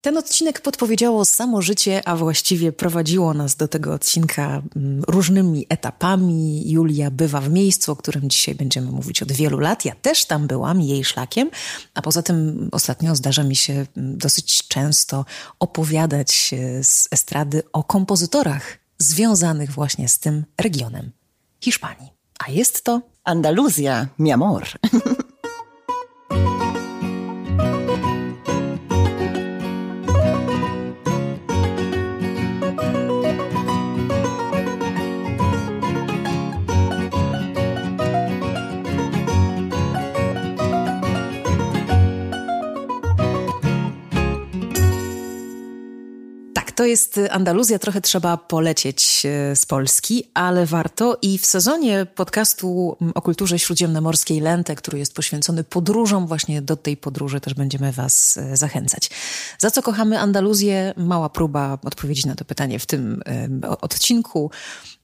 Ten odcinek podpowiedziało samo życie, a właściwie prowadziło nas do tego odcinka mm, różnymi etapami. Julia bywa w miejscu, o którym dzisiaj będziemy mówić od wielu lat. Ja też tam byłam, jej szlakiem, a poza tym ostatnio zdarza mi się mm, dosyć często opowiadać e, z estrady o kompozytorach związanych właśnie z tym regionem Hiszpanii. A jest to Andaluzja, mi amor. To jest Andaluzja, trochę trzeba polecieć e, z Polski, ale warto. I w sezonie podcastu o kulturze śródziemnomorskiej Lente, który jest poświęcony podróżom, właśnie do tej podróży też będziemy Was e, zachęcać. Za co kochamy Andaluzję? Mała próba odpowiedzi na to pytanie w tym odcinku.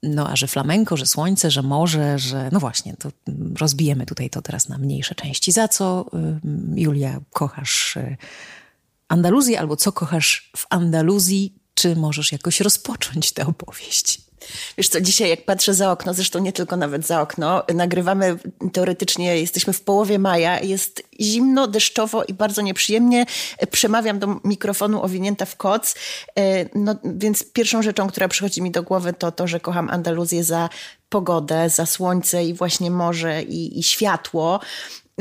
No a że flamenko, że słońce, że morze, że no właśnie, to rozbijemy tutaj to teraz na mniejsze części. Za co, Julia, kochasz e, Andaluzję albo co kochasz w Andaluzji? Czy możesz jakoś rozpocząć tę opowieść? Wiesz co, dzisiaj jak patrzę za okno, zresztą nie tylko nawet za okno, nagrywamy teoretycznie, jesteśmy w połowie maja, jest zimno, deszczowo i bardzo nieprzyjemnie. Przemawiam do mikrofonu owinięta w koc, e, no, więc pierwszą rzeczą, która przychodzi mi do głowy to to, że kocham Andaluzję za pogodę, za słońce i właśnie morze i, i światło.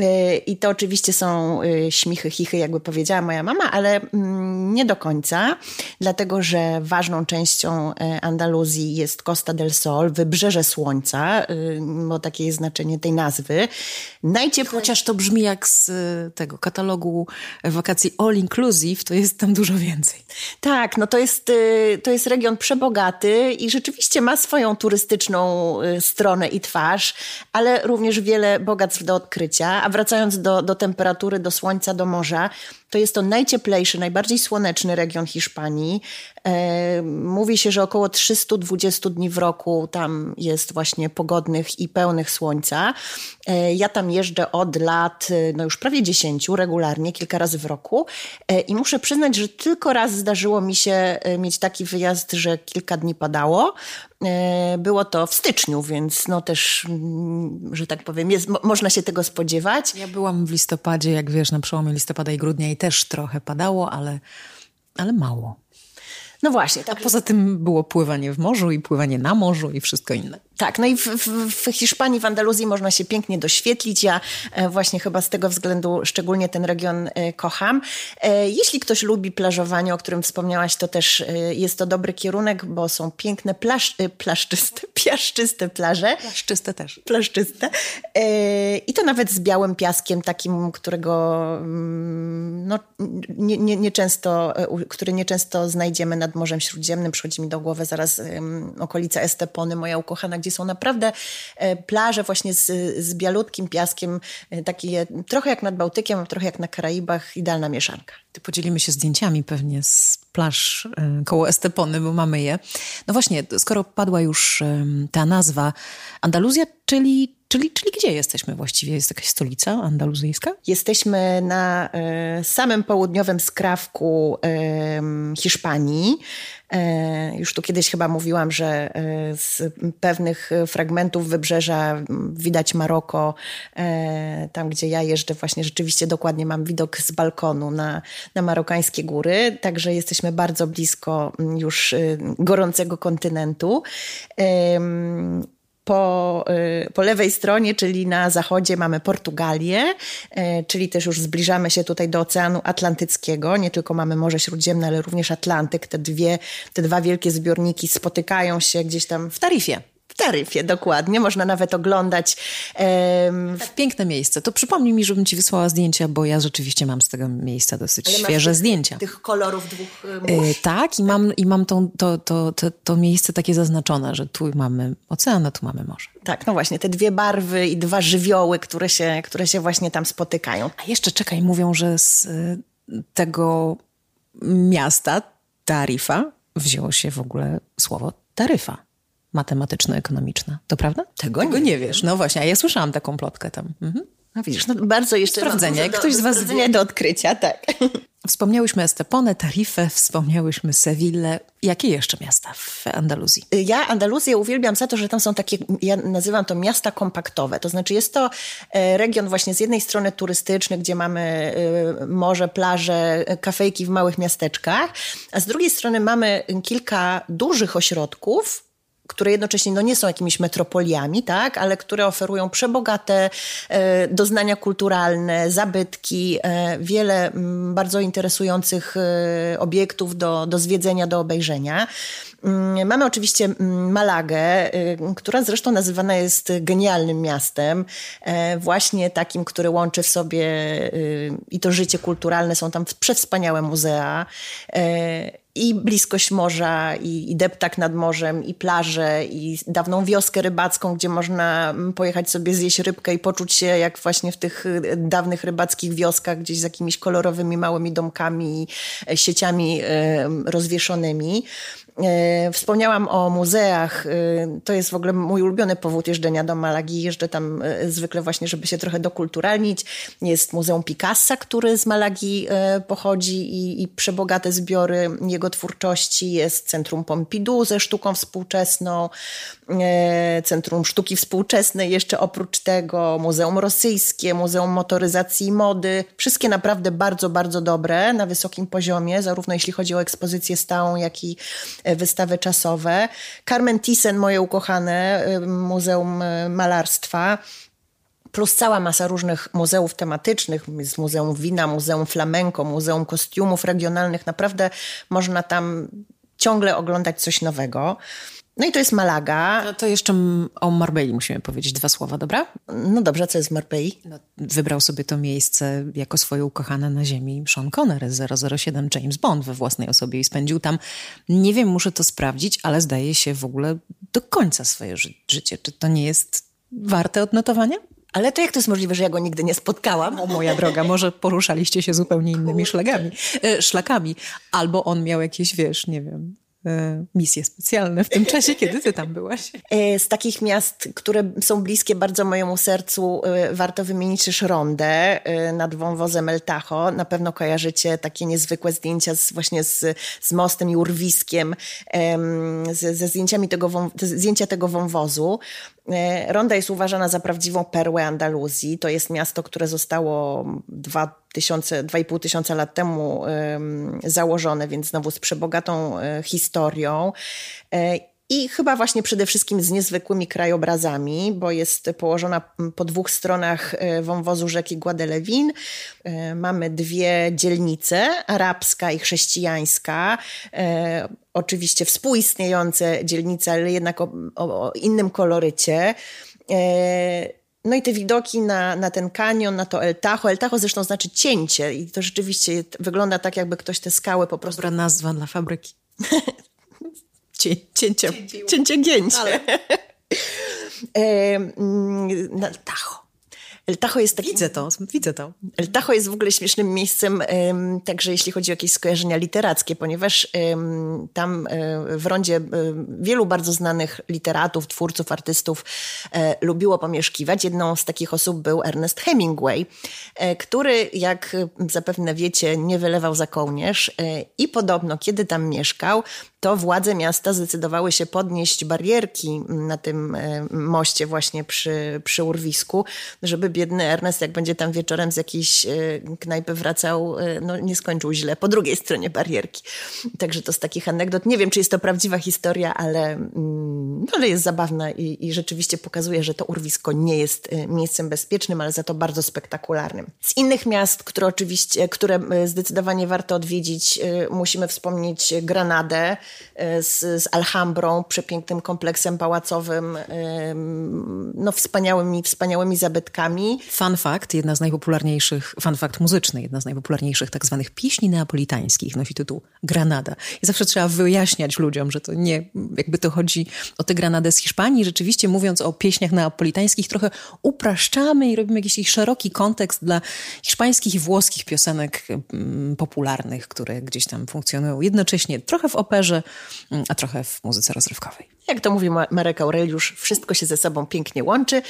Y, I to oczywiście są y, śmichy, chichy, jakby powiedziała moja mama, ale mm, nie do końca, dlatego że ważną częścią y, Andaluzji jest Costa del Sol, wybrzeże słońca, bo takie jest znaczenie tej nazwy. Najcieplej... Chociaż to brzmi jak z tego katalogu wakacji all inclusive, to jest tam dużo więcej. Tak, no to jest, to jest region przebogaty i rzeczywiście ma swoją turystyczną stronę i twarz, ale również wiele bogactw do odkrycia a wracając do, do temperatury, do słońca, do morza, to jest to najcieplejszy, najbardziej słoneczny region Hiszpanii. E, mówi się, że około 320 dni w roku tam jest właśnie pogodnych i pełnych słońca. E, ja tam jeżdżę od lat, e, no już prawie 10 regularnie, kilka razy w roku i muszę przyznać, że tylko raz zdarzyło mi się mieć taki wyjazd, że kilka dni padało. Było to w styczniu, więc no też, mm, że tak powiem, jest, można się tego spodziewać. Ja byłam w listopadzie, jak wiesz, na przełomie listopada i grudnia i też trochę padało, ale, ale mało. No właśnie. Tak. A poza tym było pływanie w morzu i pływanie na morzu i wszystko inne. Tak, no i w, w, Hiszpanii, w Andaluzji można się pięknie doświetlić. Ja e, właśnie chyba z tego względu szczególnie ten region e, kocham. E, jeśli ktoś lubi plażowanie, o którym wspomniałaś, to też jest to dobry kierunek, bo są piękne plaż, plaszczyste, piaszczyste plaże. Plaszczyste też. Plaszczyste. I to nawet z białym piaskiem, takim, którego mm, no, nie, nie, nie często, który nieczęsto znajdziemy nad Morzem Śródziemnym. Przychodzi mi do głowy zaraz okolica Estepony, moja ukochana, gdzie są naprawdę e, plaże właśnie z, z bialutkim piaskiem, e, takie trochę jak nad Bałtykiem, trochę jak na Karaibach, idealna mieszanka. Ty podzielimy się zdjęciami pewnie z plaż e, koło Estepony, bo mamy je. No właśnie, skoro padła już ta nazwa Andaluzja, czyli Czyli, czyli gdzie jesteśmy właściwie? Jest jakaś stolica andaluzyjska? Jesteśmy na y, samym południowym skrawku y, Hiszpanii. Y, już tu kiedyś chyba mówiłam, że z pewnych fragmentów wybrzeża widać Maroko. Tam, gdzie ja jeżdżę, właśnie rzeczywiście dokładnie mam widok z balkonu na, na marokańskie góry. Także jesteśmy bardzo blisko już gorącego kontynentu po, y, po lewej stronie, czyli na zachodzie mamy Portugalię, y, czyli też już zbliżamy się tutaj do Oceanu Atlantyckiego. Nie tylko mamy Morze Śródziemne, ale również Atlantyk. Te, dwie, te dwa wielkie zbiorniki spotykają się gdzieś tam w Tarifie. W taryfie, dokładnie. Można nawet oglądać. Um... Tak, piękne miejsce. To przypomnij mi, żebym ci wysłała zdjęcia, bo ja rzeczywiście mam z tego miejsca dosyć świeże tych, zdjęcia. Tych kolorów dwóch mórz. E, tak, i mam, i mam tą, to, to, to, to miejsce takie zaznaczone, że tu mamy ocean, a tu mamy morze. Tak, no właśnie, te dwie barwy i dwa żywioły, które się, które się właśnie tam spotykają. A jeszcze czekaj, mówią, że z y, tego miasta, Tarifa, wzięło się w ogóle słowo taryfa matematyczno-ekonomiczna. To prawda? Tego, Tego nie, nie wiesz. No właśnie, a ja słyszałam taką plotkę tam. Mhm. No widzisz, no bardzo jeszcze... Sprawdzenie, do, ktoś z was... Sprawdzenie do odkrycia, tak. Wspomniałyśmy Estepone, Tarifę, wspomniałyśmy Sewillę. Jakie jeszcze miasta w Andaluzji? Ja Andaluzję uwielbiam za to, że tam są takie, ja nazywam to miasta kompaktowe. To znaczy jest to e, region właśnie z jednej strony turystyczny, gdzie mamy e, morze, plaże, kafejki w małych miasteczkach, a z drugiej strony mamy kilka dużych ośrodków, które jednocześnie no, nie są jakimiś metropoliami, tak, ale które oferują przebogate e, doznania kulturalne, zabytki, e, wiele m, mm, bardzo interesujących e, obiektów do, do zwiedzenia, do obejrzenia. Mm, mamy oczywiście mm, Malagę, y, która zresztą nazywana jest genialnym miastem, e, właśnie takim, który łączy w sobie y, i to życie kulturalne, są tam przewspaniałe muzea e, i bliskość morza, i, i deptak nad morzem, i plaże, i dawną wioskę rybacką, gdzie można mm, pojechać sobie zjeść rybkę i poczuć się jak właśnie w tych y, dawnych rybackich wioskach, gdzieś z jakimiś kolorowymi małymi domkami i e, sieciami rozwieszonymi. E, wspomniałam o muzeach. E, to jest w ogóle mój ulubiony powód jeżdżenia do Malagi. Jeżdżę tam e, zwykle właśnie, żeby się trochę dokulturalnić. Jest Muzeum Picassa, który z Malagi pochodzi i, i przebogate zbiory jego twórczości. Jest Centrum Pompidou ze sztuką współczesną, Centrum Sztuki Współczesnej jeszcze oprócz tego, Muzeum Rosyjskie, Muzeum Motoryzacji i Mody. Wszystkie naprawdę bardzo, bardzo dobre, na wysokim poziomie, zarówno jeśli chodzi o ekspozycję stałą, jak i E, wystawy czasowe. Carmen Thyssen, moje ukochane e, Muzeum e, Malarstwa plus cała masa różnych muzeów tematycznych, z Muzeum Wina, Muzeum Flamenco, Muzeum Kostiumów Regionalnych. Naprawdę można tam ciągle oglądać coś nowego. No i to jest Malaga. No to jeszcze o Marbei musimy powiedzieć dwa słowa, dobra? No dobrze, co jest Marbei? No, wybrał sobie to miejsce jako swoje ukochane na ziemi Sean Connery 007 James Bond we własnej osobie i spędził tam, nie wiem, muszę to sprawdzić, ale zdaje się w ogóle do końca swoje ży życie. Czy to nie jest warte odnotowania? Ale to jak to jest możliwe, że ja go nigdy nie spotkałam? O moja droga, może poruszaliście się zupełnie innymi szlagami, e, szlakami. Albo on miał jakieś, wiesz, nie wiem, misje specjalne w tym czasie, kiedy ty tam byłaś? E, z takich miast, które są bliskie bardzo mojemu sercu, e, warto wymienić też Rondę nad wąwozem El Tajo. Na pewno kojarzycie takie niezwykłe zdjęcia z, właśnie z, z mostem i urwiskiem, ze, zdjęciami tego, zdjęcia tego wąwozu. Ronda jest uważana za prawdziwą perłę Andaluzji. To jest miasto, które zostało 2,5 tysiąca lat temu założone, więc znowu z przebogatą e, historią. E, I chyba właśnie przede wszystkim z niezwykłymi krajobrazami, bo jest położona po dwóch stronach e, wąwozu rzeki Guadelewin. Mamy dwie dzielnice, arabska i chrześcijańska. Oczywiście współistniejące dzielnice, ale jednak o, o innym kolorycie. No i te widoki na, na ten kanion, na to El Tajo. El Tajo zresztą znaczy cięcie i to rzeczywiście wygląda tak, jakby ktoś te skały po prostu... Dobra nazwa dla fabryki. Cię, cięcie, cięcie gięcie. Ale... e, mm, na Tajo. El Tajo jest taki... Widzę to, widzę to. El Tajo jest w ogóle śmiesznym miejscem, także jeśli chodzi o jakieś skojarzenia literackie, ponieważ tam e, w rondzie e, wielu bardzo znanych literatów, twórców, artystów e, lubiło pomieszkiwać. Jedną z takich osób był Ernest Hemingway, który, jak zapewne wiecie, nie wylewał za kołnierz i podobno, kiedy tam mieszkał, to władze miasta zdecydowały się podnieść barierki na tym moście właśnie przy, przy urwisku, żeby biedny Ernest, jak będzie tam wieczorem z jakiejś e, knajpy wracał, e, no nie skończył źle po drugiej stronie barierki. Także to z takich anegdot. Nie wiem, czy jest to prawdziwa historia, ale, no, ale jest zabawna i, i rzeczywiście pokazuje, że to urwisko nie jest miejscem bezpiecznym, ale za to bardzo spektakularnym. Z innych miast, które oczywiście, które zdecydowanie warto odwiedzić, musimy wspomnieć Granadę, E, z, z Alhambrą, przepięknym kompleksem pałacowym, no wspaniałymi, wspaniałymi zabytkami. Fun fact, jedna z najpopularniejszych, fun fact muzyczny, jedna z najpopularniejszych tak zwanych pieśni neapolitańskich nosi tytuł Granada. I zawsze trzeba wyjaśniać ludziom, że to nie, jakby to chodzi o tę Granadę z Hiszpanii. Rzeczywiście mówiąc o pieśniach neapolitańskich trochę upraszczamy i robimy jakiś szeroki kontekst dla hiszpańskich i włoskich piosenek popularnych, które gdzieś tam funkcjonują jednocześnie trochę w operze, a trochę w muzyce rozrywkowej. Jak to mówi Marek Aureliusz, wszystko się ze sobą pięknie łączy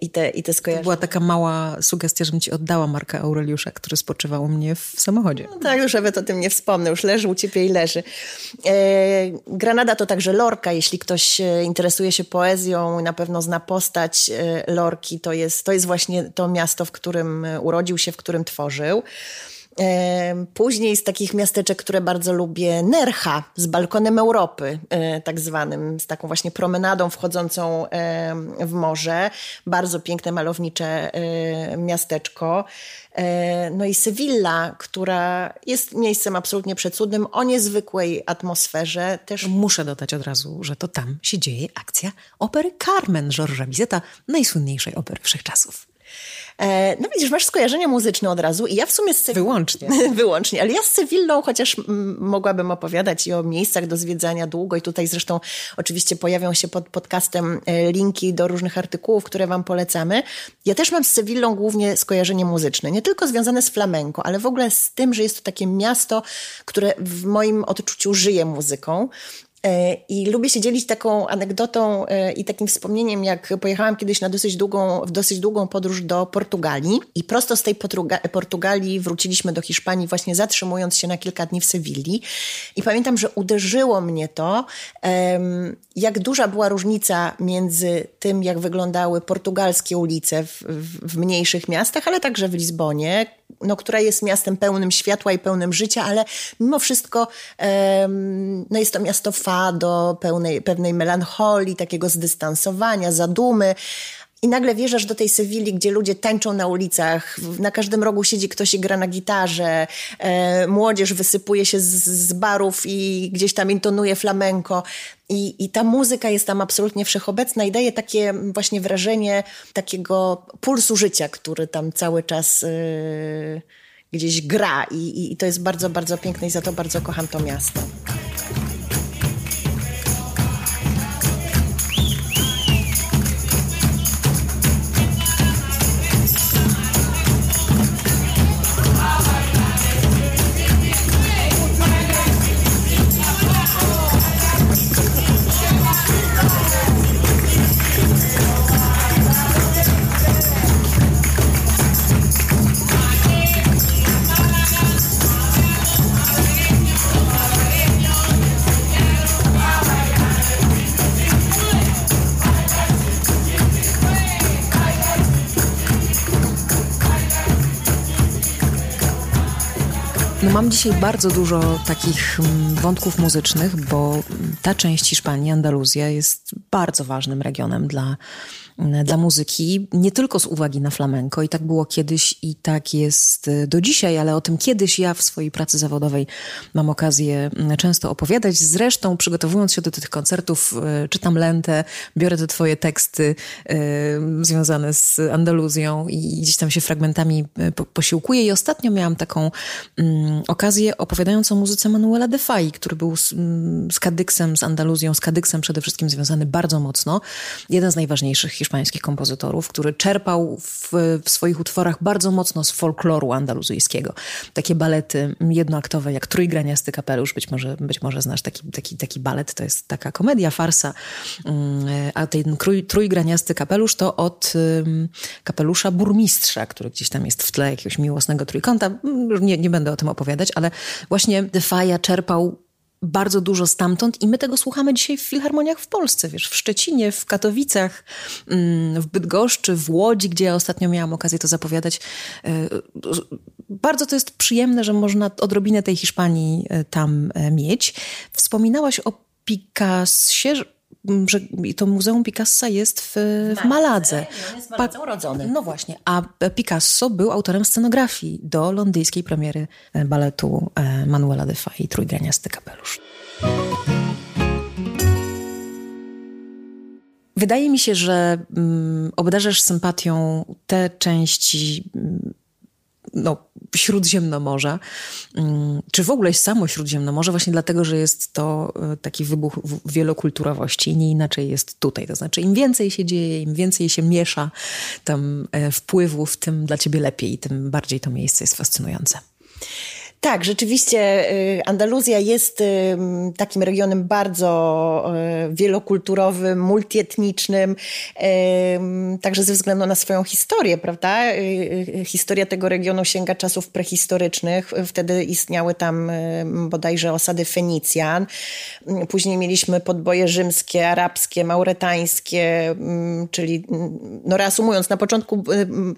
i te, i te skojarzenia. Była taka mała sugestia, żebym ci oddała Marka Aureliusza, który spoczywał u mnie w samochodzie. No tak, już nawet o tym nie wspomnę, już leży u ciebie i leży. E, Granada to także Lorka, jeśli ktoś e, interesuje się poezją i na pewno zna postać e, Lorki, to jest, to jest właśnie to miasto, w którym urodził się, w którym tworzył. Później z takich miasteczek, które bardzo lubię, Nercha z balkonem Europy, e, tak zwanym, z taką właśnie promenadą wchodzącą w morze. Bardzo piękne, malownicze e, miasteczko. E, no i Sewilla, która jest miejscem absolutnie przecudnym, o niezwykłej atmosferze. Też muszę dodać od razu, że to tam się dzieje akcja opery Carmen Georgesa Bizeta, najsłynniejszej opery wszechczasów. E, no widzisz, masz skojarzenia muzyczne od razu i ja w sumie z. Wyłącznie. Wyłącznie, ale ja z Sewillą chociaż mogłabym opowiadać i o miejscach do zwiedzania długo i tutaj zresztą oczywiście pojawią się pod podcastem e, linki do różnych artykułów, które wam polecamy. Ja też mam z Sewillą głównie skojarzenie muzyczne, nie tylko związane z flamenko, ale w ogóle z tym, że jest to takie miasto, które w moim odczuciu żyje muzyką. E, I lubię się dzielić taką anegdotą e, i takim wspomnieniem, jak pojechałam kiedyś na dosyć długą, w dosyć długą podróż do Portugalii i prosto z tej Portugalii wróciliśmy do Hiszpanii, właśnie zatrzymując się na kilka dni w Sewilli. I pamiętam, że uderzyło mnie to, jak duża była różnica między tym, jak wyglądały portugalskie ulice w, w mniejszych miastach, ale także w Lizbonie, no, która jest miastem pełnym światła i pełnym życia, ale mimo wszystko no, jest to miasto fado, pełnej, pewnej melancholii, takiego zdystansowania, zadumy. I nagle wjeżdżasz do tej Sewilli, gdzie ludzie tańczą na ulicach, na każdym rogu siedzi ktoś i gra na gitarze, e, młodzież wysypuje się z, z, barów i gdzieś tam intonuje flamenko. I, I ta muzyka jest tam absolutnie wszechobecna i daje takie właśnie wrażenie takiego pulsu życia, który tam cały czas e, gdzieś gra. I, I to jest bardzo, bardzo piękne i za to bardzo kocham to miasto. Mam dzisiaj bardzo dużo takich mm, wątków muzycznych, bo ta część Hiszpanii, Andaluzja, jest bardzo ważnym regionem dla dla muzyki, nie tylko z uwagi na flamenko i tak było kiedyś i tak jest e, do dzisiaj, ale o tym kiedyś ja w swojej pracy zawodowej mam okazję często opowiadać. Zresztą przygotowując się do tych koncertów, e, czytam lentę, biorę te twoje teksty e, związane z Andaluzją i gdzieś tam się fragmentami posiłkuję i ostatnio miałam taką mm, okazję opowiadając o muzyce Manuela de Fai, który był z, mm, z Kadyksem, z Andaluzją, z Kadyksem przede wszystkim związany bardzo mocno. Jeden z najważniejszych hiszpańskich kompozytorów, który czerpał w, w, swoich utworach bardzo mocno z folkloru andaluzyjskiego. Takie balety jednoaktowe jak Trójgraniasty kapelusz, być może, być może znasz taki, taki, taki balet, to jest taka komedia, farsa, mm, a ten Trójgraniasty kapelusz to od kapelusza burmistrza, który gdzieś tam jest w tle jakiegoś miłosnego trójkąta. Mm, nie, nie będę o tym opowiadać, ale właśnie Defaja czerpał bardzo dużo stamtąd i my tego słuchamy dzisiaj w filharmoniach w Polsce, wiesz, w Szczecinie, w Katowicach, mm, w Bydgoszczy, w Łodzi, gdzie ja ostatnio miałam okazję to zapowiadać. E, bardzo to jest przyjemne, że można odrobinę tej Hiszpanii e, tam e, mieć. Wspominałaś o Picassie, że to Muzeum Picassa jest w, w Maladze. jest Maladze urodzony. No właśnie. A Picasso był autorem scenografii do londyńskiej premiery e, baletu e, Manuela de Fay, Trójgraniasty kapelusz. Wydaje mi się, że mm, obdarzasz sympatią te części mm, no, Śródziemnomorza, mm, czy w ogóle samo Śródziemnomorze, właśnie dlatego, że jest to e, taki wybuch wielokulturowości i nie inaczej jest tutaj. To znaczy, im więcej się dzieje, im więcej się miesza tam e, wpływów, tym dla ciebie lepiej, tym bardziej to miejsce jest fascynujące. Tak, rzeczywiście y, Andaluzja jest y, takim regionem bardzo y, wielokulturowym, multietnicznym, także ze względu na swoją historię, prawda? Historia tego regionu sięga czasów prehistorycznych. Wtedy istniały tam bodajże osady Fenicjan. Później mieliśmy podboje rzymskie, arabskie, mauretańskie, czyli no reasumując, na początku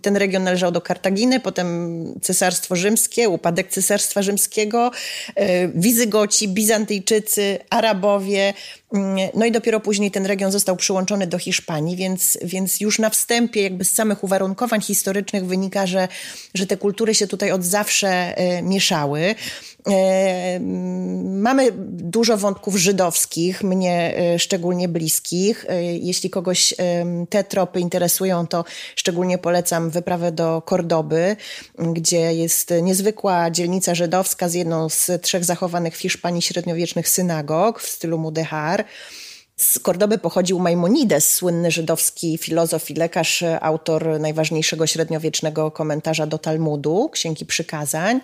ten region należał do Kartaginy, potem Cesarstwo Rzymskie, upadek Cesarstwa Królestwa Rzymskiego, e, Wizygoci, Bizantyjczycy, Arabowie. Mm, no i dopiero później ten region został przyłączony do Hiszpanii, więc, więc już na wstępie jakby z samych uwarunkowań historycznych wynika, że, że te kultury się tutaj od zawsze e, mieszały. E, mamy dużo wątków żydowskich, mnie szczególnie bliskich. Jeśli kogoś te tropy interesują, to szczególnie polecam wyprawę do Kordoby, gdzie jest niezwykła dzielnica żydowska z jedną z trzech zachowanych w Hiszpanii średniowiecznych synagog w stylu Mudehar. Z Kordoby pochodził Maimonides, słynny żydowski filozof i lekarz, autor najważniejszego średniowiecznego komentarza do Talmudu, Księgi Przykazań.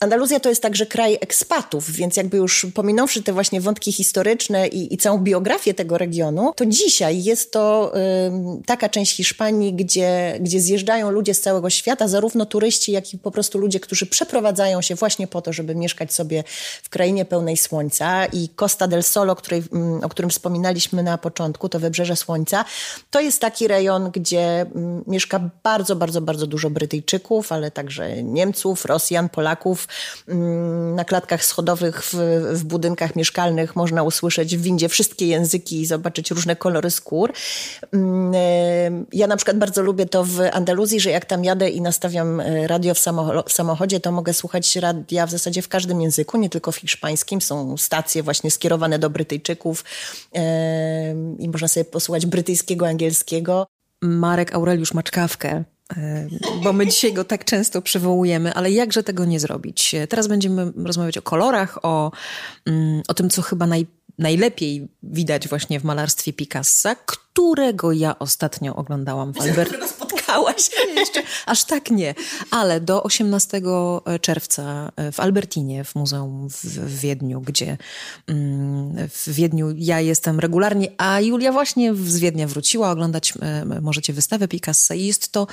Andaluzja to jest także kraj ekspatów, więc jakby już pominąwszy te właśnie wątki historyczne i, i całą biografię tego regionu, to dzisiaj jest to taka część Hiszpanii, gdzie, gdzie zjeżdżają ludzie z całego świata, zarówno turyści, jak i po prostu ludzie, którzy przeprowadzają się właśnie po to, żeby mieszkać sobie w krainie pełnej słońca. I Costa del Sol, o, której, o którym wspominaliśmy na początku, to Wybrzeże Słońca, to jest taki rejon, gdzie mieszka bardzo, bardzo, bardzo dużo Brytyjczyków, ale także Niemców, Rosjan, Polaków. Mm, na klatkach schodowych w, w budynkach mieszkalnych można usłyszeć w windzie wszystkie języki i zobaczyć różne kolory skór. Mm, e, ja na przykład bardzo lubię to w Andaluzji, że jak tam jadę i nastawiam e, radio w, w samochodzie, to mogę słuchać radia w zasadzie w każdym języku, nie tylko w hiszpańskim. Są stacje właśnie skierowane do Brytyjczyków e, i można sobie posłuchać brytyjskiego, angielskiego. Marek Aureliusz Maczkawkę bo my dzisiaj go tak często przywołujemy, ale jakże tego nie zrobić? Teraz będziemy rozmawiać o kolorach, o, mm, o tym, co chyba naj, najlepiej widać właśnie w malarstwie Picassa, którego ja ostatnio oglądałam w Albert. Jeszcze, aż tak nie. Ale do 18 czerwca w Albertinie, w Muzeum w Wiedniu, gdzie mm, w Wiedniu ja jestem regularnie, a Julia właśnie z Wiednia wróciła. Oglądać możecie wystawę Picassa i jest to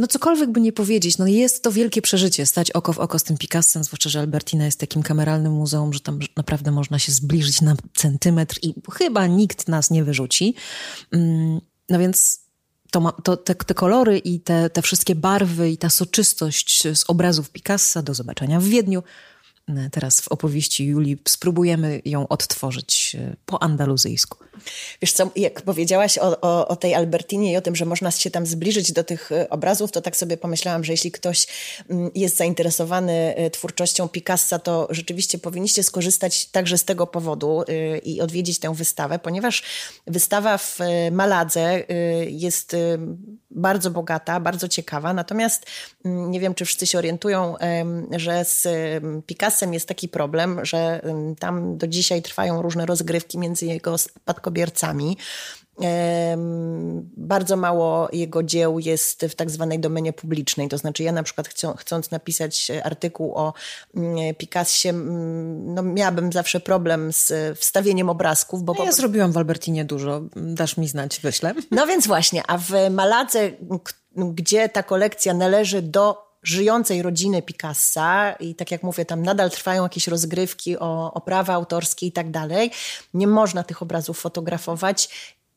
no cokolwiek by nie powiedzieć, no jest to wielkie przeżycie, stać oko w oko z tym Picassem, zwłaszcza, że Albertina jest takim kameralnym muzeum, że tam naprawdę można się zbliżyć na centymetr i chyba nikt nas nie wyrzuci. Mm, no więc to, to te, te, kolory i te, te wszystkie barwy i ta soczystość z obrazów Picassa do zobaczenia w Wiedniu teraz w opowieści Julii spróbujemy ją odtworzyć e, po andaluzyjsku. Wiesz co, jak powiedziałaś o, o, o, tej Albertinie i o tym, że można się tam zbliżyć do tych e, obrazów, to tak sobie pomyślałam, że jeśli ktoś mm, jest zainteresowany e, twórczością Picassa, to rzeczywiście powinniście skorzystać także z tego powodu i odwiedzić tę wystawę, ponieważ wystawa w Maladze jest bardzo bogata, bardzo ciekawa, natomiast mm, nie wiem, czy wszyscy się orientują, że z Picassa jest taki problem, że tam do dzisiaj trwają różne rozgrywki między jego spadkobiercami. Bardzo mało jego dzieł jest w tak zwanej domenie publicznej. To znaczy, ja na przykład chcąc napisać artykuł o mm, Picassie, mm, no miałabym zawsze problem z wstawieniem obrazków. Bo no ja zrobiłam w Albertinie dużo. Dasz mi znać, wyślę. No więc właśnie, a w Maladze, gdzie ta kolekcja należy do żyjącej rodziny Picassa i tak jak mówię, tam nadal trwają jakieś rozgrywki o, o prawa autorskie i tak dalej. Nie można tych obrazów fotografować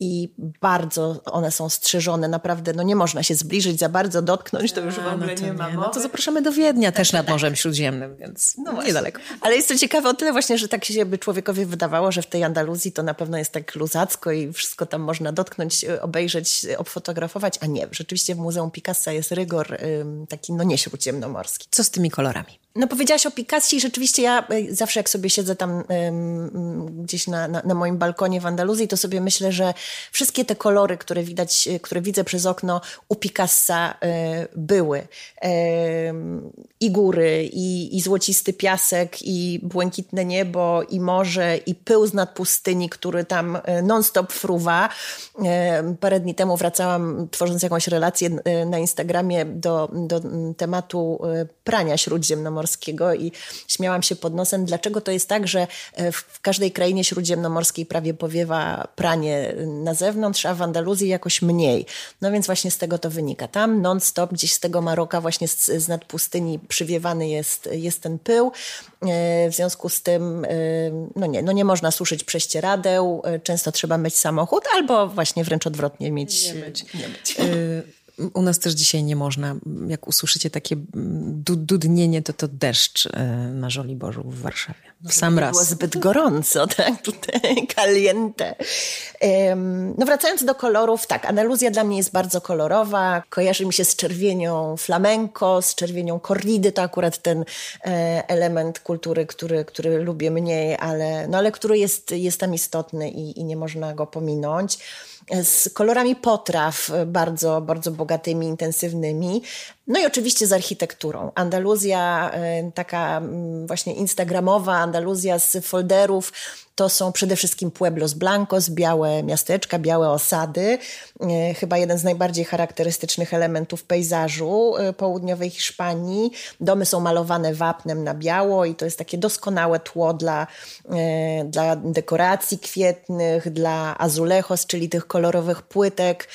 i bardzo one są strzeżone, naprawdę, no nie można się zbliżyć za bardzo, dotknąć, to już w ogóle no nie ma No to zapraszamy do Wiednia też nad Morzem Śródziemnym, więc no niedaleko. Ale jest to ciekawe o tyle właśnie, że tak się by człowiekowi wydawało, że w tej Andaluzji to na pewno jest tak luzacko i wszystko tam można dotknąć, obejrzeć, obfotografować, a nie. Rzeczywiście w Muzeum Picassa jest rygor taki, no nie śródziemnomorski. Co z tymi kolorami? No powiedziałaś o Picasso i rzeczywiście ja e, zawsze jak sobie siedzę tam um, gdzieś na, na, na, moim balkonie w Andaluzji, to sobie myślę, że wszystkie te kolory, które widać, e, które widzę przez okno u Picassa e, były. I góry, i, i złocisty piasek, i błękitne niebo, i morze, i pył z nad pustyni, który tam non-stop fruwa. Parę dni temu wracałam, tworząc jakąś relację na Instagramie do, do tematu prania śródziemnomorskiego śródziemnomorskiego i śmiałam się pod nosem, dlaczego to jest tak, że e, w każdej krainie śródziemnomorskiej prawie powiewa pranie na zewnątrz, a w Andaluzji jakoś mniej. No więc właśnie z tego to wynika. Tam non-stop gdzieś z tego Maroka właśnie z, z nad pustyni przywiewany jest, jest ten pył. E, w związku z tym e, no nie, no nie można suszyć prześcieradeł, często trzeba myć samochód albo właśnie wręcz odwrotnie mieć. Nie myć. Nie myć. U nas też dzisiaj nie można. Jak usłyszycie takie dudnienie, to to deszcz e, na Żoliborzu w Warszawie. W no, sam raz. Było zbyt gorąco, tak? Tutaj caliente. No wracając do kolorów, tak, Andaluzja dla mnie jest bardzo kolorowa. Kojarzy mi się z czerwienią flamenco, z czerwienią korridy. To akurat ten e, element kultury, który, który lubię mniej, ale, no, ale który jest, jest tam istotny i, i nie można go pominąć z kolorami potraw bardzo, bardzo bogatymi, intensywnymi. No i oczywiście z architekturą. Andaluzja, e, taka mm, właśnie instagramowa, Andaluzja z folderów, to są przede wszystkim Pueblos Blancos, białe miasteczka, białe osady. E, chyba jeden z najbardziej charakterystycznych elementów pejzażu e, południowej Hiszpanii. Domy są malowane wapnem na biało i to jest takie doskonałe tło dla, dla dekoracji kwietnych, dla azulejos, czyli tych kolorowych płytek.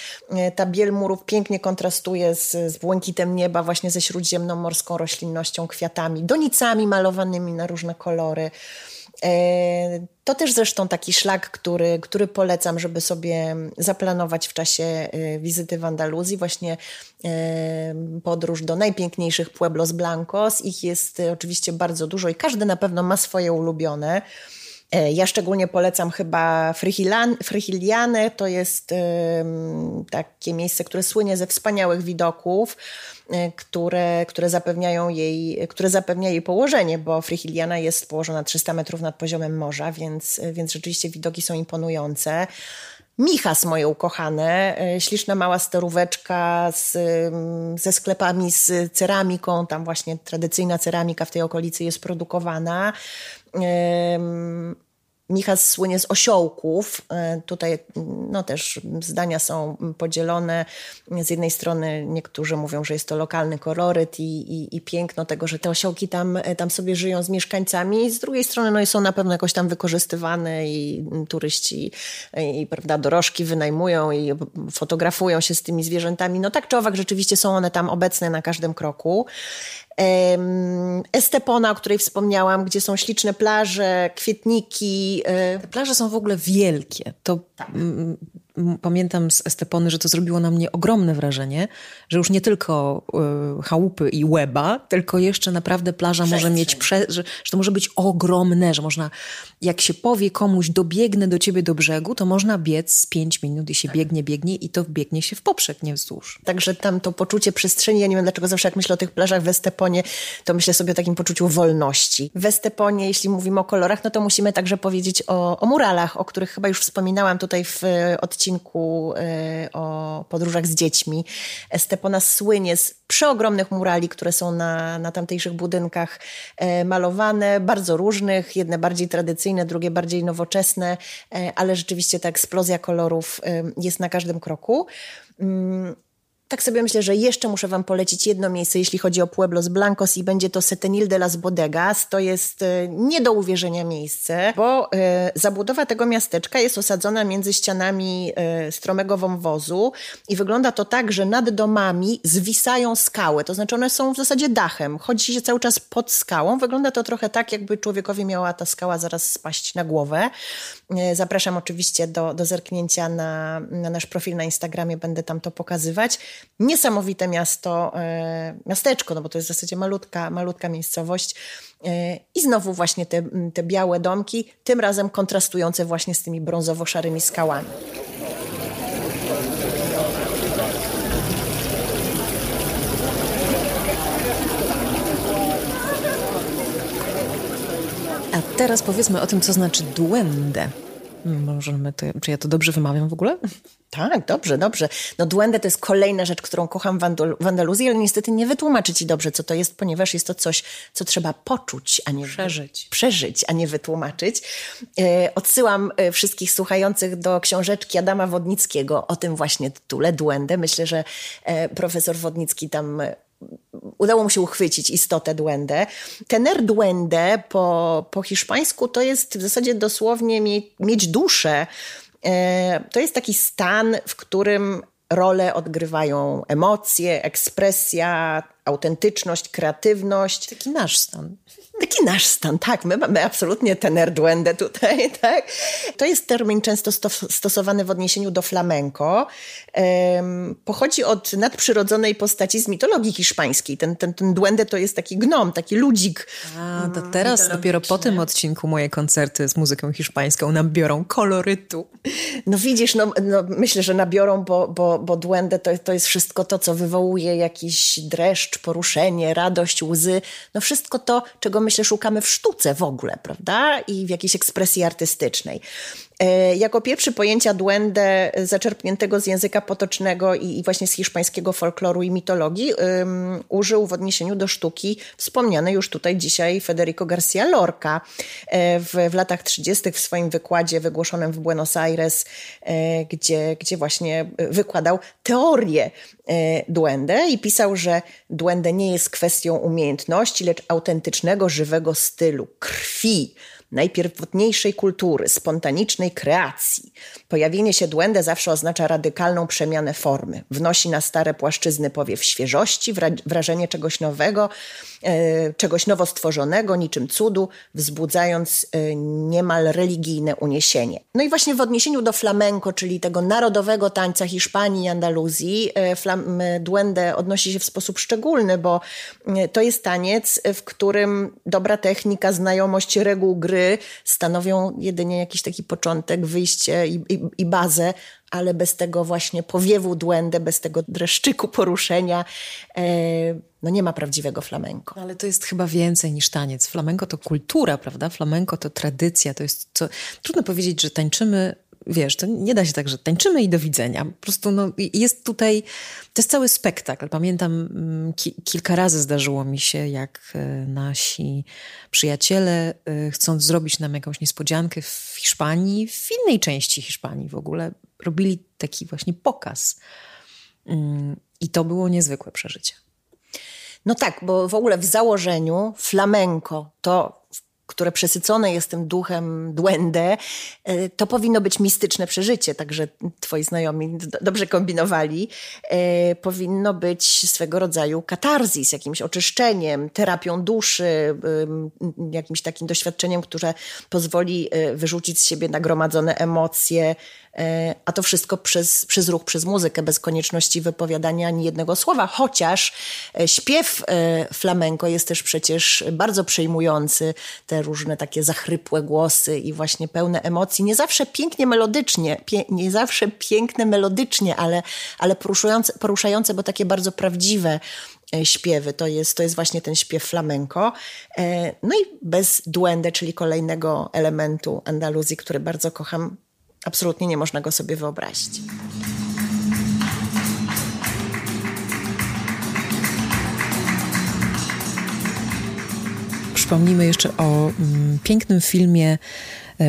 Ta biel murów pięknie kontrastuje z, z błękitem nieba właśnie ze śródziemnomorską roślinnością, kwiatami, donicami malowanymi na różne kolory. To też zresztą taki szlak, który, który polecam, żeby sobie zaplanować w czasie e, wizyty w Andaluzji. Właśnie e, podróż do najpiękniejszych Pueblos Blancos. Ich jest oczywiście bardzo dużo i każdy na pewno ma swoje ulubione. E, ja szczególnie polecam chyba Frychilianę. To jest takie miejsce, które słynie ze wspaniałych widoków, e, które, które, zapewniają jej, które zapewnia jej położenie, bo Frychiliana jest położona 300 metrów nad poziomem morza, więc, więc rzeczywiście widoki są imponujące. Michas moje ukochane, e, śliczna mała steróweczka z, ze sklepami z ceramiką, tam właśnie tradycyjna ceramika w tej okolicy jest produkowana. Michas słynie z osiołków. E, tutaj no też zdania są podzielone. Z jednej strony niektórzy mówią, że jest to lokalny koloryt i, i, i, piękno tego, że te osiołki tam, e, tam sobie żyją z mieszkańcami. Z drugiej strony no, są na pewno jakoś tam wykorzystywane i turyści e, i prawda, dorożki wynajmują i fotografują się z tymi zwierzętami. No tak czy owak rzeczywiście są one tam obecne na każdym kroku. Estepona, o której wspomniałam, gdzie są śliczne plaże, kwietniki. E, Te plaże są w ogóle wielkie. To tak pamiętam z Estepony, że to zrobiło na mnie ogromne wrażenie, że już nie tylko y, chałupy i łeba, tylko jeszcze naprawdę plaża Przestrzeń. może mieć, prze, że, że to może być ogromne, że można, jak się powie komuś, dobiegnę do ciebie do brzegu, to można biec z pięć minut i się tak. biegnie, biegnie i to biegnie się w poprzek, nie wzdłuż. Także tam to poczucie przestrzeni, ja nie wiem dlaczego zawsze jak myślę o tych plażach w Esteponie, to myślę sobie o takim poczuciu wolności. W Esteponie, jeśli mówimy o kolorach, no to musimy także powiedzieć o, o muralach, o których chyba już wspominałam tutaj w odcinku odcinku e, o podróżach z dziećmi. Estepona słynie z przeogromnych murali, które są na, na tamtejszych budynkach e, malowane, bardzo różnych, jedne bardziej tradycyjne, drugie bardziej nowoczesne, e, ale rzeczywiście ta eksplozja kolorów jest na każdym kroku. Tak sobie myślę, że jeszcze muszę Wam polecić jedno miejsce, jeśli chodzi o Pueblos Blancos i będzie to Setenil de las Bodegas. To jest e, nie do uwierzenia miejsce, bo e, zabudowa tego miasteczka jest osadzona między ścianami e, stromego wąwozu i wygląda to tak, że nad domami zwisają skały, to znaczy one są w zasadzie dachem. Chodzi się cały czas pod skałą. Wygląda to trochę tak, jakby człowiekowi miała ta skała zaraz spaść na głowę. Zapraszam oczywiście do, do zerknięcia na, na nasz profil na Instagramie, będę tam to pokazywać. Niesamowite miasto, e, miasteczko, no bo to jest w zasadzie malutka, malutka miejscowość. E, I znowu właśnie te, te białe domki, tym razem kontrastujące właśnie z tymi brązowo-szarymi skałami. A teraz powiedzmy o tym, co znaczy duende. Możemy to, czy ja to dobrze wymawiam w ogóle? Tak, dobrze, dobrze. No duende to jest kolejna rzecz, którą kocham w, Andal w Andaluzji, ale niestety nie wytłumaczę ci dobrze, co to jest, ponieważ jest to coś, co trzeba poczuć, a nie przeżyć, przeżyć a nie wytłumaczyć. E, odsyłam e, wszystkich słuchających do książeczki Adama Wodnickiego o tym właśnie tytule Duende. Myślę, że e, profesor Wodnicki tam udało mu się uchwycić istotę duende. Tener duende po, po hiszpańsku to jest w zasadzie dosłownie mie mieć duszę. E, to jest taki stan, w którym rolę odgrywają emocje, ekspresja, autentyczność, kreatywność. Taki nasz stan. Taki nasz stan, tak. My mamy absolutnie tener duende tutaj, tak. To jest termin często stosowany w odniesieniu do flamenco. Um, pochodzi od nadprzyrodzonej postaci z mitologii hiszpańskiej. Ten, ten, ten duende to jest taki gnom, taki ludzik. A, to teraz dopiero po tym odcinku moje koncerty z muzyką hiszpańską nabiorą kolorytu. No widzisz, no, no myślę, że nabiorą, bo, bo, bo duende to, to jest wszystko to, co wywołuje jakiś dreszcz, poruszenie, radość, łzy. No wszystko to, czego myślę, szukamy w sztuce w ogóle, prawda? I w jakiejś ekspresji artystycznej. E, jako pierwszy pojęcia duende zaczerpniętego z języka potocznego i, właśnie z hiszpańskiego folkloru i mitologii użył w odniesieniu do sztuki wspomniany już tutaj dzisiaj Federico Garcia Lorca e, w, w latach 30. w swoim wykładzie wygłoszonym w Buenos Aires, e, gdzie, gdzie właśnie wykładał teorię duende i pisał, że duende nie jest kwestią umiejętności, lecz autentycznego, żywego stylu, krwi, najpierwotniejszej kultury, spontanicznej kreacji. Pojawienie się duende zawsze oznacza radykalną przemianę formy. Wnosi na stare płaszczyzny powiew świeżości, wrażenie czegoś nowego, e, czegoś nowo stworzonego, niczym cudu, wzbudzając e, niemal religijne uniesienie. No i właśnie w odniesieniu do flamenco, czyli tego narodowego tańca Hiszpanii i Andaluzji, e, duende odnosi się w sposób szczególny, bo to jest taniec, w którym dobra technika, znajomość reguł gry, stanowią jedynie jakiś taki początek, wyjście i, i, i bazę, ale bez tego właśnie powiewu dłędę, bez tego dreszczyku poruszenia, e, no nie ma prawdziwego flamenko. Ale to jest chyba więcej niż taniec. Flamenko to kultura, prawda? Flamenko to tradycja, to jest co... Trudno powiedzieć, że tańczymy wiesz, to nie da się tak, że tańczymy i do widzenia. Po prostu no, jest tutaj, to jest cały spektakl. Pamiętam, mm, ki kilka razy zdarzyło mi się, jak e, nasi przyjaciele, e, chcąc zrobić nam jakąś niespodziankę w Hiszpanii, w innej części Hiszpanii w ogóle, robili taki właśnie pokaz. Mm, I to było niezwykłe przeżycie. No tak, bo w ogóle w założeniu flamenko to które przesycone jest tym duchem duende, e, to powinno być mistyczne przeżycie, także twoi znajomi dobrze kombinowali. E, powinno być swego rodzaju katarzis, jakimś oczyszczeniem, terapią duszy, jakimś takim doświadczeniem, które pozwoli e, wyrzucić z siebie nagromadzone emocje, a to wszystko przez, przez ruch, przez muzykę, bez konieczności wypowiadania ani jednego słowa, chociaż e, śpiew e, flamenko jest też przecież bardzo przejmujący, te różne takie zachrypłe głosy i właśnie pełne emocji, nie zawsze pięknie melodycznie, pie, nie zawsze piękne melodycznie, ale, ale poruszające, poruszające, bo takie bardzo prawdziwe, śpiewy. To jest, to jest właśnie ten śpiew flamenko. No i bez duende, czyli kolejnego elementu Andaluzji, który bardzo kocham, absolutnie nie można go sobie wyobrazić. Przypomnijmy jeszcze o mm, pięknym filmie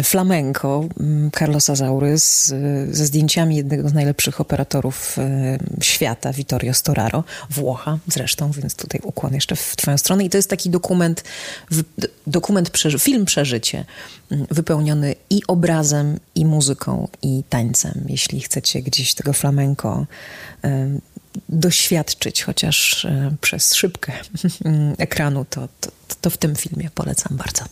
flamenco mm, Carlos Azaury z, ze zdjęciami jednego z najlepszych operatorów e, świata, Vittorio Storaro, Włocha zresztą, więc tutaj ukłon jeszcze w twoją stronę. I to jest taki dokument, dokument film przeżycie, mm, wypełniony i obrazem, i muzyką, i tańcem. Jeśli chcecie gdzieś tego flamenco e, doświadczyć chociaż przez szybkę ekranu, to, to, to w tym filmie polecam bardzo.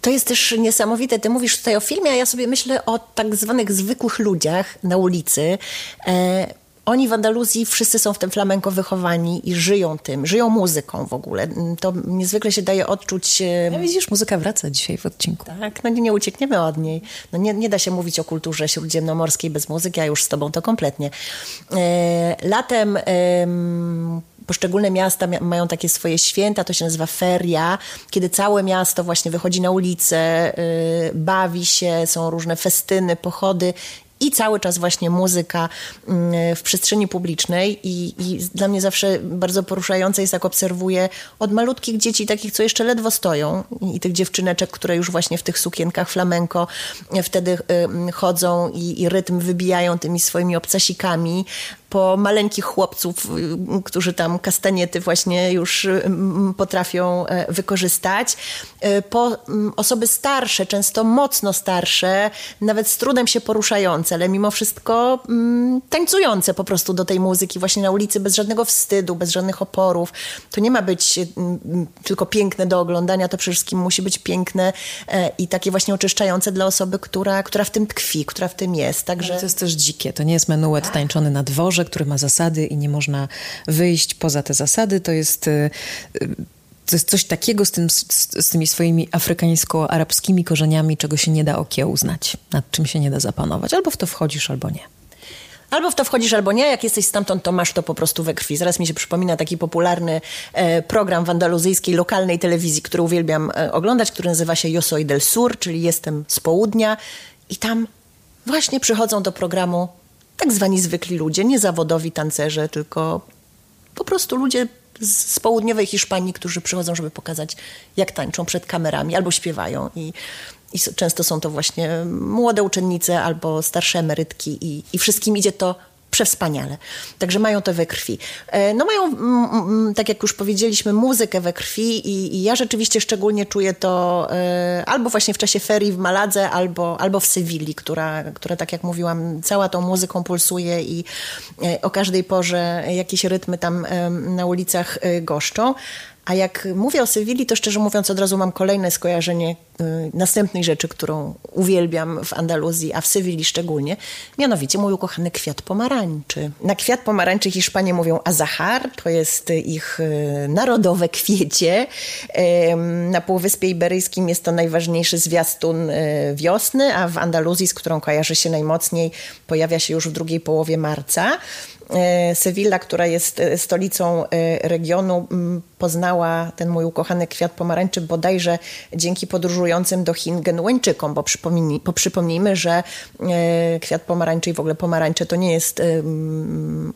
To jest też niesamowite. Ty mówisz tutaj o filmie, a ja sobie myślę o tak zwanych zwykłych ludziach na ulicy. E, oni w Andaluzji wszyscy są w tym flamenko wychowani i żyją tym, żyją muzyką w ogóle. To niezwykle się daje odczuć. No widzisz, muzyka wraca dzisiaj w odcinku. Tak, no nie, nie uciekniemy od niej. No nie, nie da się mówić o kulturze śródziemnomorskiej bez muzyki, a już z tobą to kompletnie. E, latem poszczególne miasta mają takie swoje święta, to się nazywa feria, kiedy całe miasto właśnie wychodzi na ulicę, y, bawi się, są różne festyny, pochody i cały czas właśnie muzyka mm, w przestrzeni publicznej I, i, dla mnie zawsze bardzo poruszające jest, jak obserwuję od malutkich dzieci, takich, co jeszcze ledwo stoją i tych dziewczyneczek, które już właśnie w tych sukienkach flamenko wtedy chodzą i, i rytm wybijają tymi swoimi obcasikami, po maleńkich chłopców, y, którzy tam kastaniety właśnie już y, potrafią e, wykorzystać, e, po osoby starsze, często mocno starsze, nawet z trudem się poruszające, ale mimo wszystko tańcujące po prostu do tej muzyki właśnie na ulicy bez żadnego wstydu, bez żadnych oporów. To nie ma być tylko piękne do oglądania, to przede wszystkim musi być piękne e, i takie właśnie oczyszczające dla osoby, która, która w tym tkwi, która w tym jest. Także... to jest też dzikie, to nie jest menuet tańczony na dworze, który ma zasady i nie można wyjść poza te zasady. To jest y, to jest coś takiego z, tym, z, z, tymi swoimi afrykańsko-arabskimi korzeniami, czego się nie da okiełznać, nad czym się nie da zapanować. Albo w to wchodzisz, albo nie. Albo w to wchodzisz, albo nie. Jak jesteś stamtąd, to masz to po prostu we krwi. Zaraz mi się przypomina taki popularny e, program w andaluzyjskiej lokalnej telewizji, który uwielbiam e, oglądać, który nazywa się Yo soy del Sur, czyli Jestem z południa. I tam właśnie przychodzą do programu tak zwani zwykli ludzie, nie zawodowi tancerze, tylko po prostu ludzie z południowej Hiszpanii, którzy przychodzą, żeby pokazać, jak tańczą przed kamerami albo śpiewają. I, i często są to właśnie młode uczennice albo starsze emerytki, i, i wszystkim idzie to przewspaniale. Także mają to we krwi. E, no mają, tak jak już powiedzieliśmy, muzykę we krwi i, i ja rzeczywiście szczególnie czuję to e, albo właśnie w czasie ferii w Maladze, albo, albo w Sewilli, która, która, tak jak mówiłam, cała tą muzyką pulsuje i e, o każdej porze jakieś rytmy tam na ulicach goszczą. A jak mówię o Sewilli, to szczerze mówiąc od razu mam kolejne skojarzenie y, następnej rzeczy, którą uwielbiam w Andaluzji, a w Sewilli szczególnie, mianowicie mój ukochany kwiat pomarańczy. Na kwiat pomarańczy Hiszpanie mówią azahar, to jest ich y, narodowe kwiecie. Na Półwyspie Iberyjskim jest to najważniejszy zwiastun y, wiosny, a w Andaluzji, z którą kojarzy się najmocniej, pojawia się już w drugiej połowie marca. E, Sewilla, która jest e, stolicą e, regionu, poznała ten mój ukochany kwiat pomarańczy bodajże dzięki podróżującym do Chin Genueńczykom, bo przypomnij, bo przypomnijmy, że kwiat pomarańczy i w ogóle pomarańcze to nie jest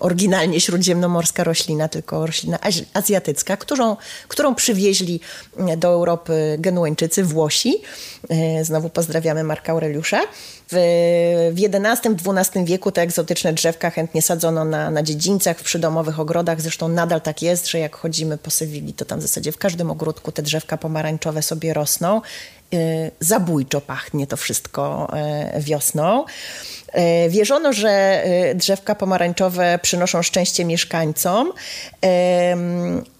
oryginalnie śródziemnomorska roślina, tylko roślina azjatycka, którą, którą przywieźli do Europy Genueńczycy, Włosi. Znowu pozdrawiamy Marka Aureliusza. W XI-XII wieku te egzotyczne drzewka chętnie sadzono na, na dziedzińcach, w przydomowych ogrodach. Zresztą nadal tak jest, że jak chodzimy po Sewilli, to tam w zasadzie w każdym ogródku te drzewka pomarańczowe sobie rosną. Y, zabójczo pachnie to wszystko y, wiosną. Y, wierzono, że drzewka pomarańczowe przynoszą szczęście mieszkańcom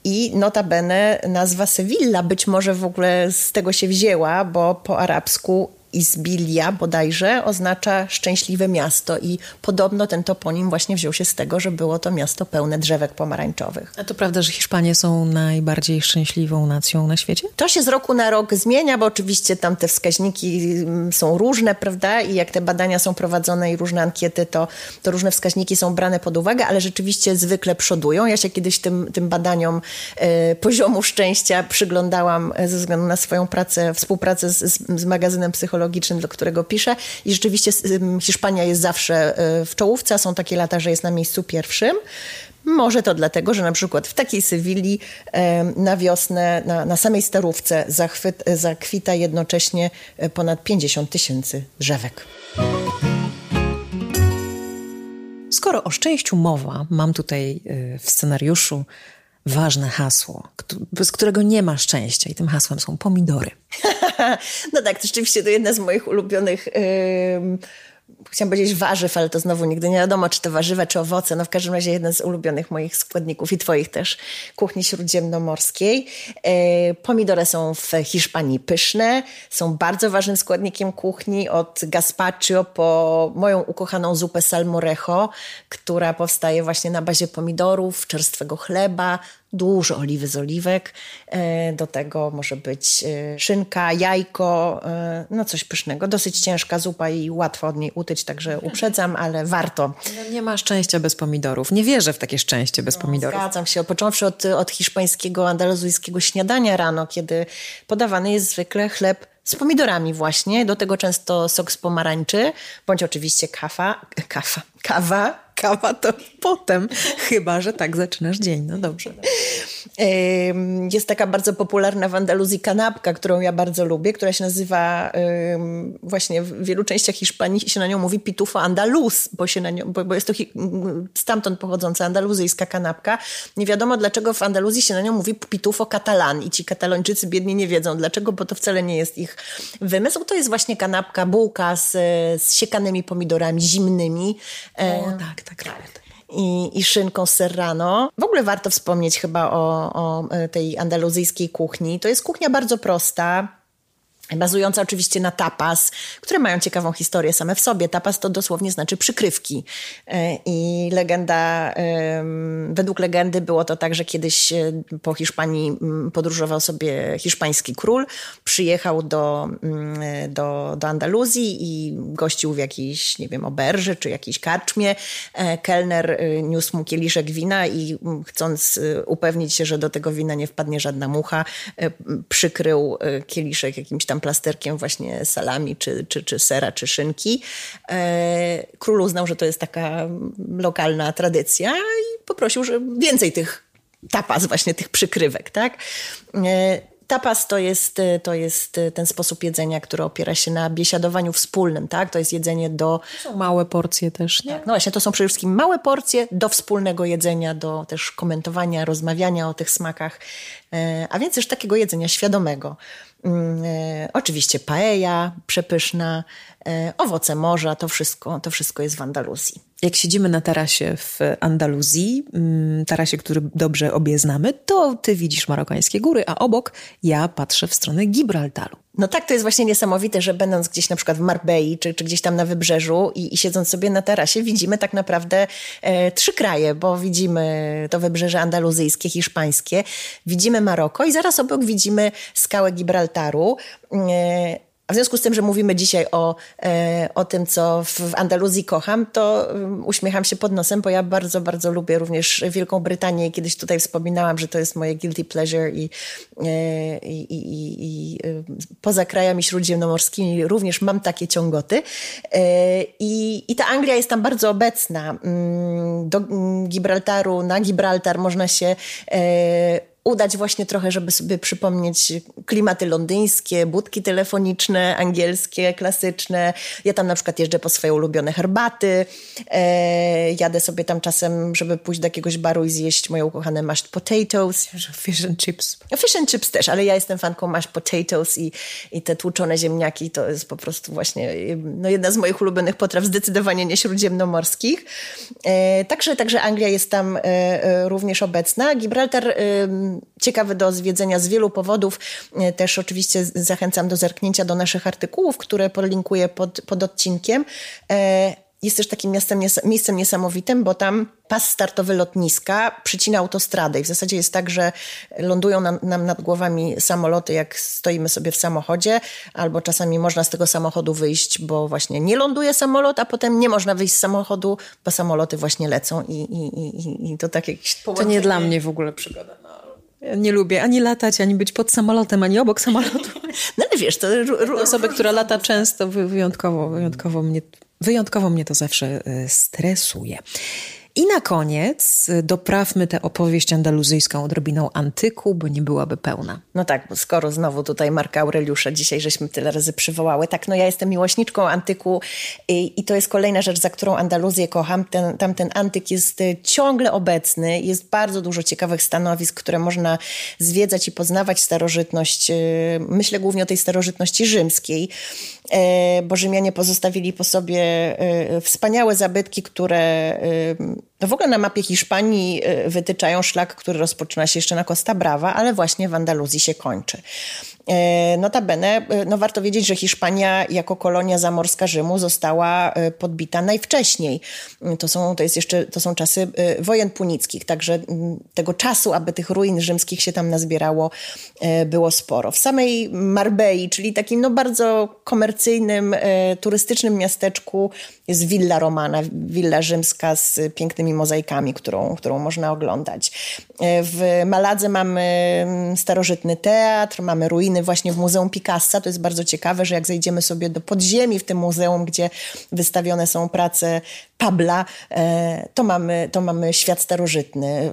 i notabene nazwa Sewilla być może w ogóle z tego się wzięła, bo po arabsku Izbilia bodajże oznacza szczęśliwe miasto i podobno ten toponim właśnie wziął się z tego, że było to miasto pełne drzewek pomarańczowych. A to prawda, że Hiszpanie są najbardziej szczęśliwą nacją na świecie? To się z roku na rok zmienia, bo oczywiście tam te wskaźniki mm, są różne, prawda? I jak te badania są prowadzone i różne ankiety, to, to różne wskaźniki są brane pod uwagę, ale rzeczywiście zwykle przodują. Ja się kiedyś tym, tym badaniom e, poziomu szczęścia przyglądałam e, ze względu na swoją pracę, współpracę z, z, z magazynem psychologicznym psychologiczny, do którego piszę. I rzeczywiście Hiszpania jest zawsze e, w czołówce. Są takie lata, że jest na miejscu pierwszym. Może to dlatego, że na przykład w takiej Sewilli e, na wiosnę, na, na samej Starówce zachwyt, zakwita jednocześnie e, ponad 50 tysięcy drzewek. Skoro o szczęściu mowa, mam tutaj w scenariuszu ważne hasło, bez którego nie ma szczęścia i tym hasłem są pomidory. no tak, to rzeczywiście to jedna z moich ulubionych yy, chciałam powiedzieć warzyw, ale to znowu nigdy nie wiadomo, czy to warzywa, czy owoce. No w każdym razie jeden z ulubionych moich składników i twoich też kuchni śródziemnomorskiej. E, pomidory są w Hiszpanii pyszne, są bardzo ważnym składnikiem kuchni od gazpacho po moją ukochaną zupę salmorejo, która powstaje właśnie na bazie pomidorów, czerstwego chleba, dużo oliwy z oliwek. E, do tego może być e, szynka, jajko, e, no coś pysznego. Dosyć ciężka zupa i łatwo od niej utyć, także uprzedzam, ale warto. No nie ma szczęścia bez pomidorów. Nie wierzę w takie szczęście bez no, pomidorów. Zgadzam się. Począwszy od, od hiszpańskiego, andaluzyjskiego śniadania rano, kiedy podawany jest zwykle chleb z pomidorami właśnie, do tego często sok z pomarańczy, bądź oczywiście kawa, kawa, kawa, kawa to potem, chyba że tak zaczynasz dzień. No dobrze. Jest taka bardzo popularna w Andaluzji kanapka, którą ja bardzo lubię, która się nazywa właśnie w wielu częściach Hiszpanii się na nią mówi pitufo andaluz, bo, się na nią, bo, jest to stamtąd pochodząca andaluzyjska kanapka. Nie wiadomo dlaczego w Andaluzji się na nią mówi pitufo katalan i ci katalończycy biedni nie wiedzą dlaczego, bo to wcale nie jest ich wymysł. To jest właśnie kanapka, bułka z, z siekanymi pomidorami zimnymi. O, tak, tak, tak i, i szynką serrano. W ogóle warto wspomnieć chyba o, o e, tej andaluzyjskiej kuchni. To jest kuchnia bardzo prosta bazująca oczywiście na tapas, które mają ciekawą historię same w sobie. Tapas to dosłownie znaczy przykrywki. E, I legenda, według legendy było to tak, że kiedyś e, po Hiszpanii podróżował sobie hiszpański król, przyjechał do, do, do Andaluzji i gościł w jakiejś, nie wiem, oberży czy jakiejś karczmie. E, kelner niósł mu kieliszek wina i chcąc upewnić się, że do tego wina nie wpadnie żadna mucha, przykrył kieliszek jakimś tam plasterkiem właśnie salami, czy, czy, czy sera, czy szynki. E, król uznał, że to jest taka lokalna tradycja i poprosił, że więcej tych tapas, właśnie tych przykrywek, tak? E, tapas to jest, to jest ten sposób jedzenia, który opiera się na biesiadowaniu wspólnym, tak? To jest jedzenie do... Są małe porcje też, nie? No właśnie, to są przede wszystkim małe porcje do wspólnego jedzenia, do też komentowania, rozmawiania o tych smakach, e, a więc też takiego jedzenia świadomego. Mm, e, oczywiście paella przepyszna, e, owoce morza, to wszystko, to wszystko jest w Andaluzji. Jak siedzimy na tarasie w Andaluzji, mm, tarasie, który dobrze obie znamy, to ty widzisz marokańskie góry, a obok ja patrzę w stronę Gibraltaru. No tak, to jest właśnie niesamowite, że będąc gdzieś na przykład w Marbei, czy, czy gdzieś tam na wybrzeżu i, i siedząc sobie na tarasie, widzimy tak naprawdę e, trzy kraje, bo widzimy to wybrzeże andaluzyjskie, hiszpańskie, widzimy Maroko i zaraz obok widzimy skałę Gibraltaru. E, w związku z tym, że mówimy dzisiaj o, e, o tym, co w Andaluzji kocham, to um, uśmiecham się pod nosem, bo ja bardzo, bardzo lubię również Wielką Brytanię. Kiedyś tutaj wspominałam, że to jest moje guilty pleasure i, e, i, i, i e, poza krajami śródziemnomorskimi również mam takie ciągoty. I, I ta Anglia jest tam bardzo obecna. Mm, do Gibraltaru, na Gibraltar można się udać właśnie trochę, żeby sobie przypomnieć klimaty londyńskie, budki telefoniczne, angielskie, klasyczne. Ja tam na przykład jeżdżę po swoje ulubione herbaty. E, jadę sobie tam czasem, żeby pójść do jakiegoś baru i zjeść moje ukochane mashed potatoes. Fish and chips. Fish and chips też, ale ja jestem fanką mashed potatoes i, i te tłuczone ziemniaki to jest po prostu właśnie no, jedna z moich ulubionych potraw, zdecydowanie nie śródziemnomorskich. E, także, także Anglia jest tam e, e również obecna. Gibraltar ciekawy do zwiedzenia z wielu powodów. E, też oczywiście zachęcam do zerknięcia do naszych artykułów, które podlinkuję pod, pod odcinkiem. E, jest też takim miastem, miejscem niesamowitym, bo tam pas startowy lotniska przycina autostradę i w zasadzie jest tak, że lądują nam, nam, nad głowami samoloty, jak stoimy sobie w samochodzie, albo czasami można z tego samochodu wyjść, bo właśnie nie ląduje samolot, a potem nie można wyjść z samochodu, bo samoloty właśnie lecą i, i, i, i to tak jakieś To nie dla mnie w ogóle przygoda. No. Ja nie lubię ani latać, ani być pod samolotem, ani obok samolotu. No ale wiesz, to... Osoba, która lata często, wyjątkowo, wyjątkowo, mnie, wyjątkowo mnie to zawsze e, stresuje. I na koniec doprawmy tę opowieść andaluzyjską odrobiną antyku, bo nie byłaby pełna. No tak, bo skoro znowu tutaj Marka Aureliusza dzisiaj żeśmy tyle razy przywołały. Tak, no ja jestem miłośniczką antyku i, i to jest kolejna rzecz, za którą Andaluzję kocham. Ten, tamten antyk jest y, ciągle obecny. Jest bardzo dużo ciekawych stanowisk, które można zwiedzać i poznawać starożytność. Y, myślę głównie o tej starożytności rzymskiej, bo Rzymianie pozostawili po sobie y, wspaniałe zabytki, które to w ogóle na mapie Hiszpanii wytyczają szlak, który rozpoczyna się jeszcze na Costa Brava, ale właśnie w Andaluzji się kończy. E, notabene, e, no warto wiedzieć, że Hiszpania jako kolonia zamorska Rzymu została e, podbita najwcześniej. To są, to jest jeszcze, to są czasy wojen punickich, także tego czasu, aby tych ruin rzymskich się tam nazbierało, było sporo. W samej Marbei, czyli takim no bardzo komercyjnym, turystycznym miasteczku jest Villa Romana, willa rzymska z pięknymi mozaikami, którą, którą można oglądać. W Maladze mamy starożytny teatr, mamy ruiny właśnie w Muzeum Picassa. To jest bardzo ciekawe, że jak zejdziemy sobie do podziemi w tym muzeum, gdzie wystawione są prace Pabla, e, to mamy, to mamy świat starożytny e,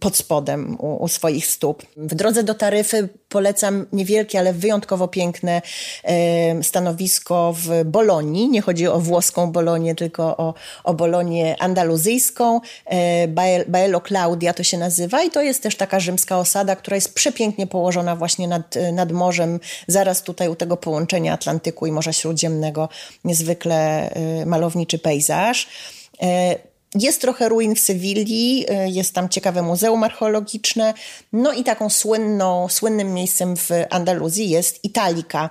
pod spodem u, u swoich stóp. W drodze do Taryfy polecam niewielkie, ale wyjątkowo piękne e, stanowisko w Bolonii. Nie chodzi o włoską Bolonię, tylko o, o Bolonię andaluzyjską. Baelo Claudia to się nazywa i to jest też taka rzymska osada, która jest przepięknie położona właśnie nad, nad morzem, zaraz tutaj u tego połączenia Atlantyku i Morza Śródziemnego. Niezwykle malowniczy pejzaż. Jest trochę ruin w Sewilli, y, jest tam ciekawe muzeum archeologiczne. No i taką słynną, słynnym miejscem w Andaluzji jest Italika,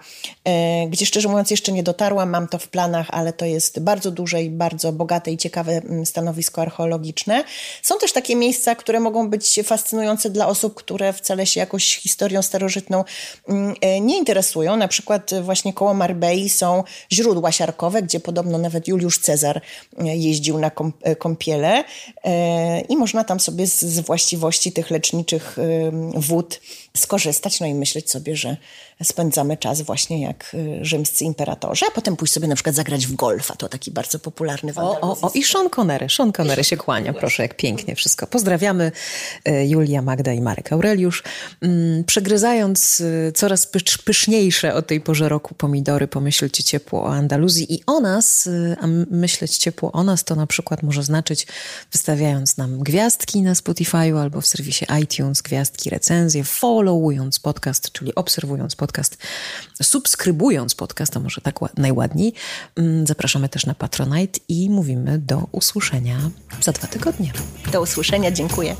y, gdzie szczerze mówiąc jeszcze nie dotarłam, mam to w planach, ale to jest bardzo duże i bardzo bogate i ciekawe mm, stanowisko archeologiczne. Są też takie miejsca, które mogą być fascynujące dla osób, które wcale się jakoś historią starożytną mm, y, nie interesują. Na przykład właśnie koło Marbei są źródła siarkowe, gdzie podobno nawet Juliusz Cezar jeździł na kom kąpiele i można tam sobie z, z właściwości tych leczniczych wód skorzystać, no i myśleć sobie, że spędzamy czas właśnie jak y, rzymscy imperatorzy, a potem pójść sobie na przykład zagrać w golfa, to taki bardzo popularny o, o, o, i Sean Connery, Sean Connery się kłania, proszę, jak pięknie wszystko. Pozdrawiamy y, Julia, Magda i Marek Aureliusz. Mm, przegryzając y, coraz pyszniejsze o tej porze roku pomidory, pomyślcie ciepło o Andaluzji i o nas, a myśleć ciepło o nas to na przykład może znaczyć wystawiając nam gwiazdki na Spotify'u albo w serwisie iTunes, gwiazdki, recenzje, followując podcast, czyli obserwując podcast subskrybując podcast, a może tak najładniej. Mm, zapraszamy też na Patronite i mówimy do usłyszenia za dwa tygodnie. Do usłyszenia, dziękuję.